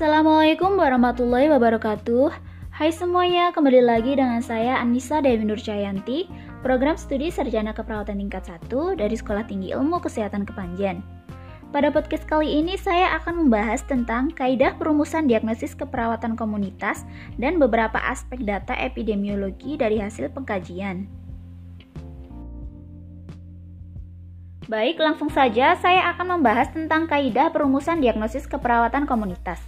Assalamualaikum warahmatullahi wabarakatuh. Hai semuanya, kembali lagi dengan saya Anissa Dewi Nur Cayanti, program studi Sarjana Keperawatan tingkat 1 dari Sekolah Tinggi Ilmu Kesehatan Kepanjen. Pada podcast kali ini saya akan membahas tentang kaidah perumusan diagnosis keperawatan komunitas dan beberapa aspek data epidemiologi dari hasil pengkajian. Baik, langsung saja saya akan membahas tentang kaidah perumusan diagnosis keperawatan komunitas.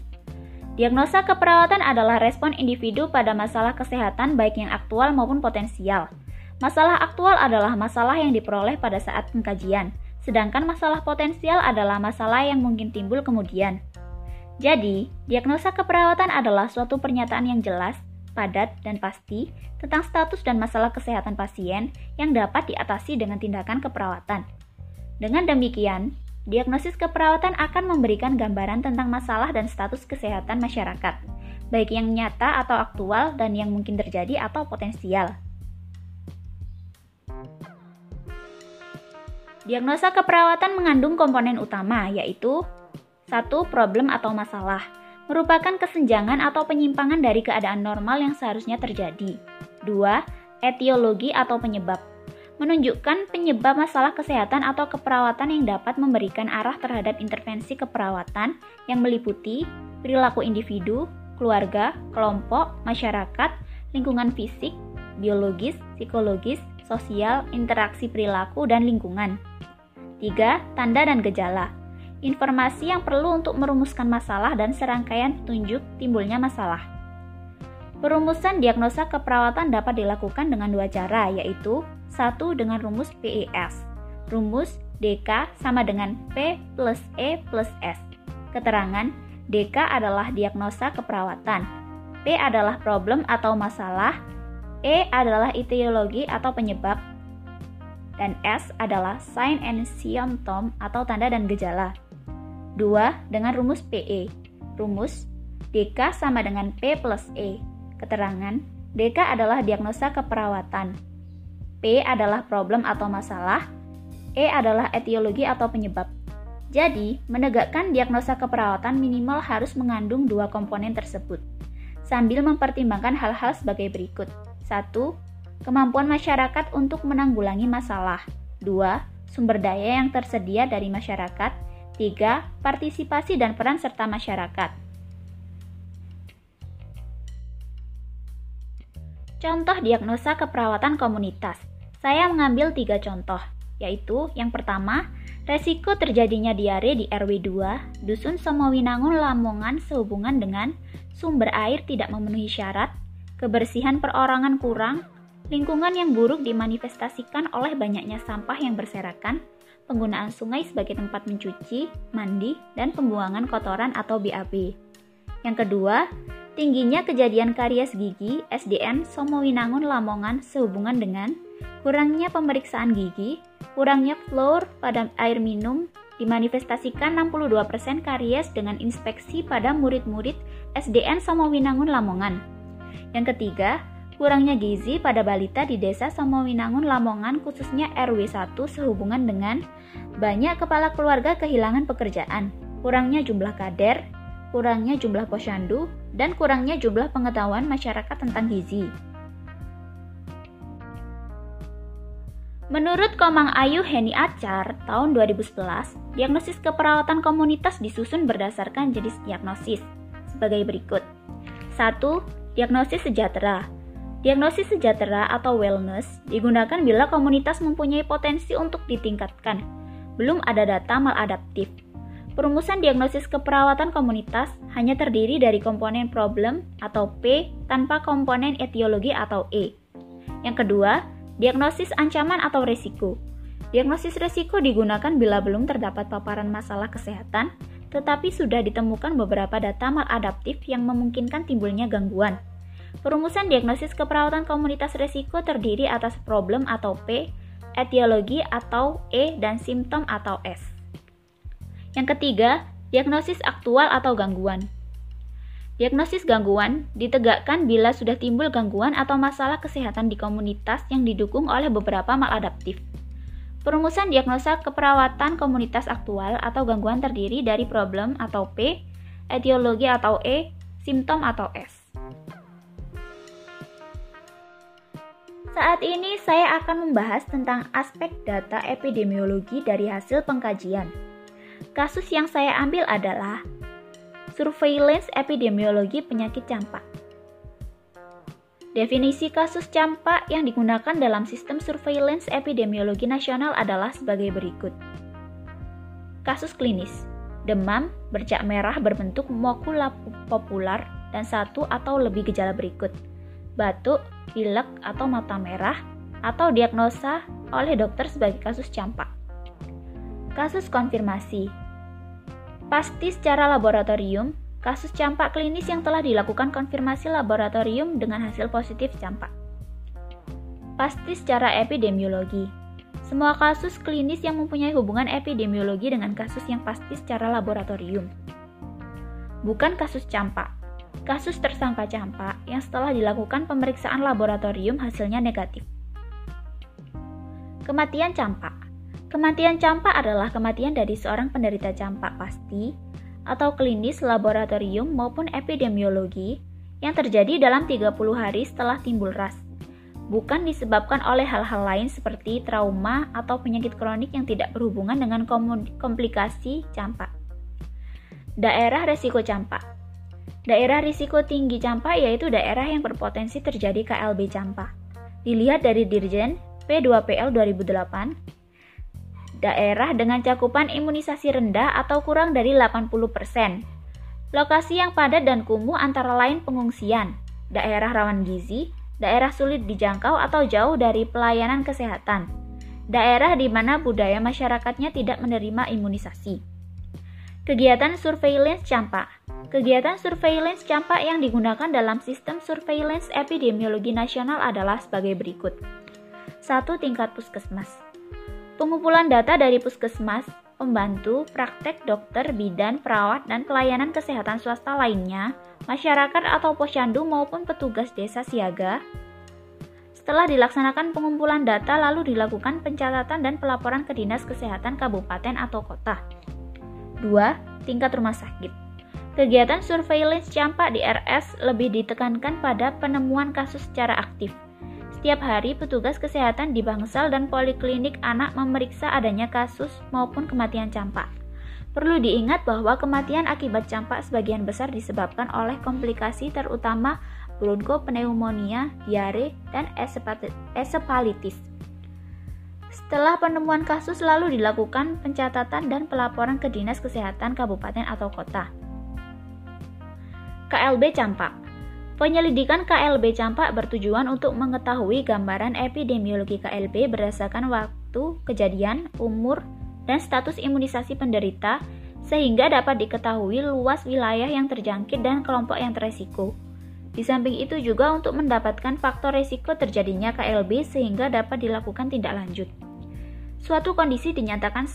Diagnosa keperawatan adalah respon individu pada masalah kesehatan baik yang aktual maupun potensial. Masalah aktual adalah masalah yang diperoleh pada saat pengkajian, sedangkan masalah potensial adalah masalah yang mungkin timbul kemudian. Jadi, diagnosa keperawatan adalah suatu pernyataan yang jelas, padat, dan pasti tentang status dan masalah kesehatan pasien yang dapat diatasi dengan tindakan keperawatan. Dengan demikian, diagnosis keperawatan akan memberikan gambaran tentang masalah dan status kesehatan masyarakat, baik yang nyata atau aktual dan yang mungkin terjadi atau potensial. Diagnosa keperawatan mengandung komponen utama, yaitu satu Problem atau masalah, merupakan kesenjangan atau penyimpangan dari keadaan normal yang seharusnya terjadi. 2. Etiologi atau penyebab, menunjukkan penyebab masalah kesehatan atau keperawatan yang dapat memberikan arah terhadap intervensi keperawatan yang meliputi perilaku individu, keluarga, kelompok, masyarakat, lingkungan fisik, biologis, psikologis, sosial, interaksi perilaku, dan lingkungan. 3. Tanda dan gejala Informasi yang perlu untuk merumuskan masalah dan serangkaian petunjuk timbulnya masalah. Perumusan diagnosa keperawatan dapat dilakukan dengan dua cara, yaitu satu dengan rumus PES. Rumus DK sama dengan P plus E plus S. Keterangan DK adalah diagnosa keperawatan. P adalah problem atau masalah. E adalah etiologi atau penyebab. Dan S adalah sign and symptom atau tanda dan gejala. 2. Dengan rumus PE. Rumus DK sama dengan P plus E. Keterangan DK adalah diagnosa keperawatan. P adalah problem atau masalah, E adalah etiologi atau penyebab. Jadi, menegakkan diagnosa keperawatan minimal harus mengandung dua komponen tersebut, sambil mempertimbangkan hal-hal sebagai berikut. 1. Kemampuan masyarakat untuk menanggulangi masalah. 2. Sumber daya yang tersedia dari masyarakat. 3. Partisipasi dan peran serta masyarakat. Contoh diagnosa keperawatan komunitas. Saya mengambil tiga contoh, yaitu yang pertama, resiko terjadinya diare di RW 2, Dusun Somowinangun Lamongan sehubungan dengan sumber air tidak memenuhi syarat, kebersihan perorangan kurang, lingkungan yang buruk dimanifestasikan oleh banyaknya sampah yang berserakan, penggunaan sungai sebagai tempat mencuci, mandi, dan pembuangan kotoran atau BAB. Yang kedua, tingginya kejadian karies gigi SDN Somowinangun Lamongan sehubungan dengan Kurangnya pemeriksaan gigi, kurangnya fluor pada air minum, dimanifestasikan 62% karies dengan inspeksi pada murid-murid SDN Somowinangun Lamongan. Yang ketiga, kurangnya gizi pada balita di desa Somowinangun Lamongan khususnya RW 1 sehubungan dengan banyak kepala keluarga kehilangan pekerjaan, kurangnya jumlah kader, kurangnya jumlah posyandu, dan kurangnya jumlah pengetahuan masyarakat tentang gizi. Menurut Komang Ayu Heni Acar tahun 2011, diagnosis keperawatan komunitas disusun berdasarkan jenis diagnosis sebagai berikut. 1. Diagnosis sejahtera. Diagnosis sejahtera atau wellness digunakan bila komunitas mempunyai potensi untuk ditingkatkan. Belum ada data maladaptif. Perumusan diagnosis keperawatan komunitas hanya terdiri dari komponen problem atau P tanpa komponen etiologi atau E. Yang kedua, Diagnosis ancaman atau risiko. Diagnosis risiko digunakan bila belum terdapat paparan masalah kesehatan, tetapi sudah ditemukan beberapa data maladaptif yang memungkinkan timbulnya gangguan. Perumusan diagnosis keperawatan komunitas risiko terdiri atas problem atau P, etiologi atau E, dan simptom atau S. Yang ketiga, diagnosis aktual atau gangguan. Diagnosis gangguan ditegakkan bila sudah timbul gangguan atau masalah kesehatan di komunitas yang didukung oleh beberapa maladaptif. Perumusan diagnosa keperawatan komunitas aktual atau gangguan terdiri dari problem atau P, etiologi atau E, simptom atau S. Saat ini saya akan membahas tentang aspek data epidemiologi dari hasil pengkajian. Kasus yang saya ambil adalah surveillance epidemiologi penyakit campak. Definisi kasus campak yang digunakan dalam sistem surveillance epidemiologi nasional adalah sebagai berikut. Kasus klinis, demam, bercak merah berbentuk mokula popular, dan satu atau lebih gejala berikut – batuk, pilek, atau mata merah, atau diagnosa oleh dokter sebagai kasus campak. Kasus konfirmasi Pasti secara laboratorium, kasus campak klinis yang telah dilakukan konfirmasi laboratorium dengan hasil positif campak. Pasti secara epidemiologi Semua kasus klinis yang mempunyai hubungan epidemiologi dengan kasus yang pasti secara laboratorium. Bukan kasus campak, kasus tersangka campak yang setelah dilakukan pemeriksaan laboratorium hasilnya negatif. Kematian campak Kematian campak adalah kematian dari seorang penderita campak pasti atau klinis laboratorium maupun epidemiologi yang terjadi dalam 30 hari setelah timbul ras, bukan disebabkan oleh hal-hal lain seperti trauma atau penyakit kronik yang tidak berhubungan dengan komplikasi campak. Daerah resiko campak Daerah risiko tinggi campak yaitu daerah yang berpotensi terjadi KLB campak. Dilihat dari Dirjen P2PL 2008, daerah dengan cakupan imunisasi rendah atau kurang dari 80%. Lokasi yang padat dan kumuh antara lain pengungsian, daerah rawan gizi, daerah sulit dijangkau atau jauh dari pelayanan kesehatan, daerah di mana budaya masyarakatnya tidak menerima imunisasi. Kegiatan surveillance campak Kegiatan surveillance campak yang digunakan dalam sistem surveillance epidemiologi nasional adalah sebagai berikut. 1. Tingkat puskesmas. Pengumpulan data dari puskesmas, pembantu, praktek dokter, bidan, perawat, dan pelayanan kesehatan swasta lainnya, masyarakat atau posyandu maupun petugas desa siaga. Setelah dilaksanakan pengumpulan data lalu dilakukan pencatatan dan pelaporan ke Dinas Kesehatan Kabupaten atau Kota. 2. Tingkat rumah sakit. Kegiatan surveillance campak di RS lebih ditekankan pada penemuan kasus secara aktif. Setiap hari, petugas kesehatan di bangsal dan poliklinik anak memeriksa adanya kasus maupun kematian campak. Perlu diingat bahwa kematian akibat campak sebagian besar disebabkan oleh komplikasi terutama bronchopneumonia, diare, dan esophagitis. Setelah penemuan kasus lalu dilakukan pencatatan dan pelaporan ke Dinas Kesehatan Kabupaten atau Kota. KLB Campak Penyelidikan KLB Campak bertujuan untuk mengetahui gambaran epidemiologi KLB berdasarkan waktu kejadian, umur, dan status imunisasi penderita sehingga dapat diketahui luas wilayah yang terjangkit dan kelompok yang teresiko. Di samping itu juga untuk mendapatkan faktor resiko terjadinya KLB sehingga dapat dilakukan tindak lanjut. Suatu kondisi dinyatakan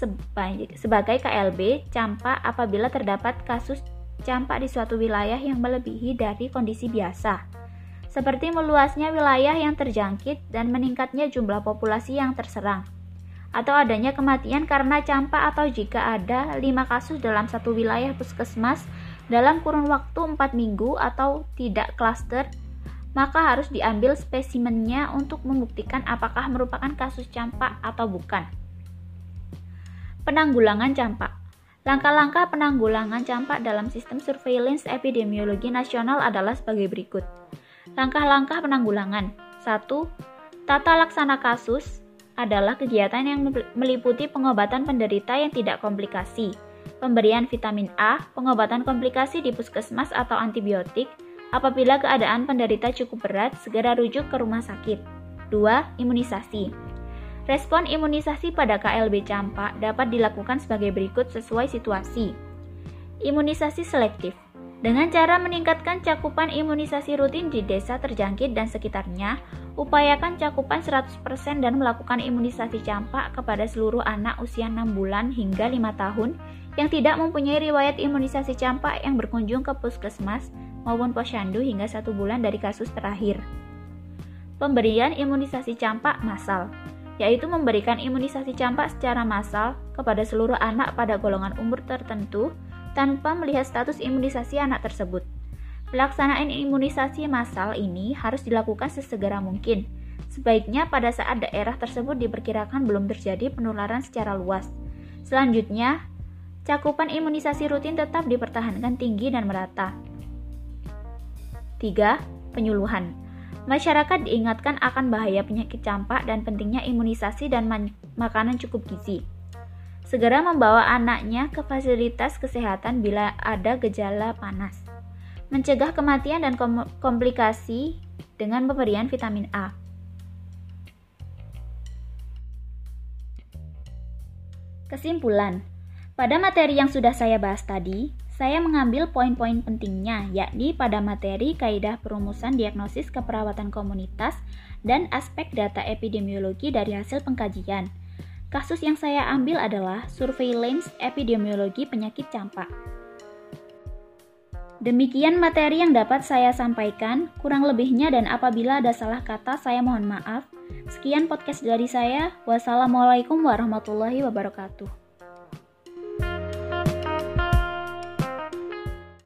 sebagai KLB campak apabila terdapat kasus campak di suatu wilayah yang melebihi dari kondisi biasa, seperti meluasnya wilayah yang terjangkit dan meningkatnya jumlah populasi yang terserang, atau adanya kematian karena campak atau jika ada 5 kasus dalam satu wilayah puskesmas dalam kurun waktu 4 minggu atau tidak klaster, maka harus diambil spesimennya untuk membuktikan apakah merupakan kasus campak atau bukan. Penanggulangan campak Langkah-langkah penanggulangan campak dalam sistem surveillance epidemiologi nasional adalah sebagai berikut. Langkah-langkah penanggulangan 1. Tata laksana kasus adalah kegiatan yang meliputi pengobatan penderita yang tidak komplikasi, pemberian vitamin A, pengobatan komplikasi di puskesmas atau antibiotik, apabila keadaan penderita cukup berat, segera rujuk ke rumah sakit. 2. Imunisasi Respon imunisasi pada KLB campak dapat dilakukan sebagai berikut sesuai situasi. Imunisasi selektif dengan cara meningkatkan cakupan imunisasi rutin di desa terjangkit dan sekitarnya, upayakan cakupan 100% dan melakukan imunisasi campak kepada seluruh anak usia 6 bulan hingga 5 tahun yang tidak mempunyai riwayat imunisasi campak yang berkunjung ke puskesmas maupun posyandu hingga satu bulan dari kasus terakhir. Pemberian imunisasi campak massal yaitu memberikan imunisasi campak secara massal kepada seluruh anak pada golongan umur tertentu tanpa melihat status imunisasi anak tersebut. Pelaksanaan imunisasi massal ini harus dilakukan sesegera mungkin. Sebaiknya pada saat daerah tersebut diperkirakan belum terjadi penularan secara luas. Selanjutnya, cakupan imunisasi rutin tetap dipertahankan tinggi dan merata. 3. Penyuluhan Masyarakat diingatkan akan bahaya penyakit campak dan pentingnya imunisasi dan makanan cukup gizi. Segera membawa anaknya ke fasilitas kesehatan bila ada gejala panas mencegah kematian dan komplikasi dengan pemberian vitamin A. Kesimpulan, pada materi yang sudah saya bahas tadi, saya mengambil poin-poin pentingnya, yakni pada materi kaidah perumusan diagnosis keperawatan komunitas dan aspek data epidemiologi dari hasil pengkajian. Kasus yang saya ambil adalah surveillance epidemiologi penyakit campak. Demikian materi yang dapat saya sampaikan, kurang lebihnya dan apabila ada salah kata saya mohon maaf. Sekian podcast dari saya. Wassalamualaikum warahmatullahi wabarakatuh.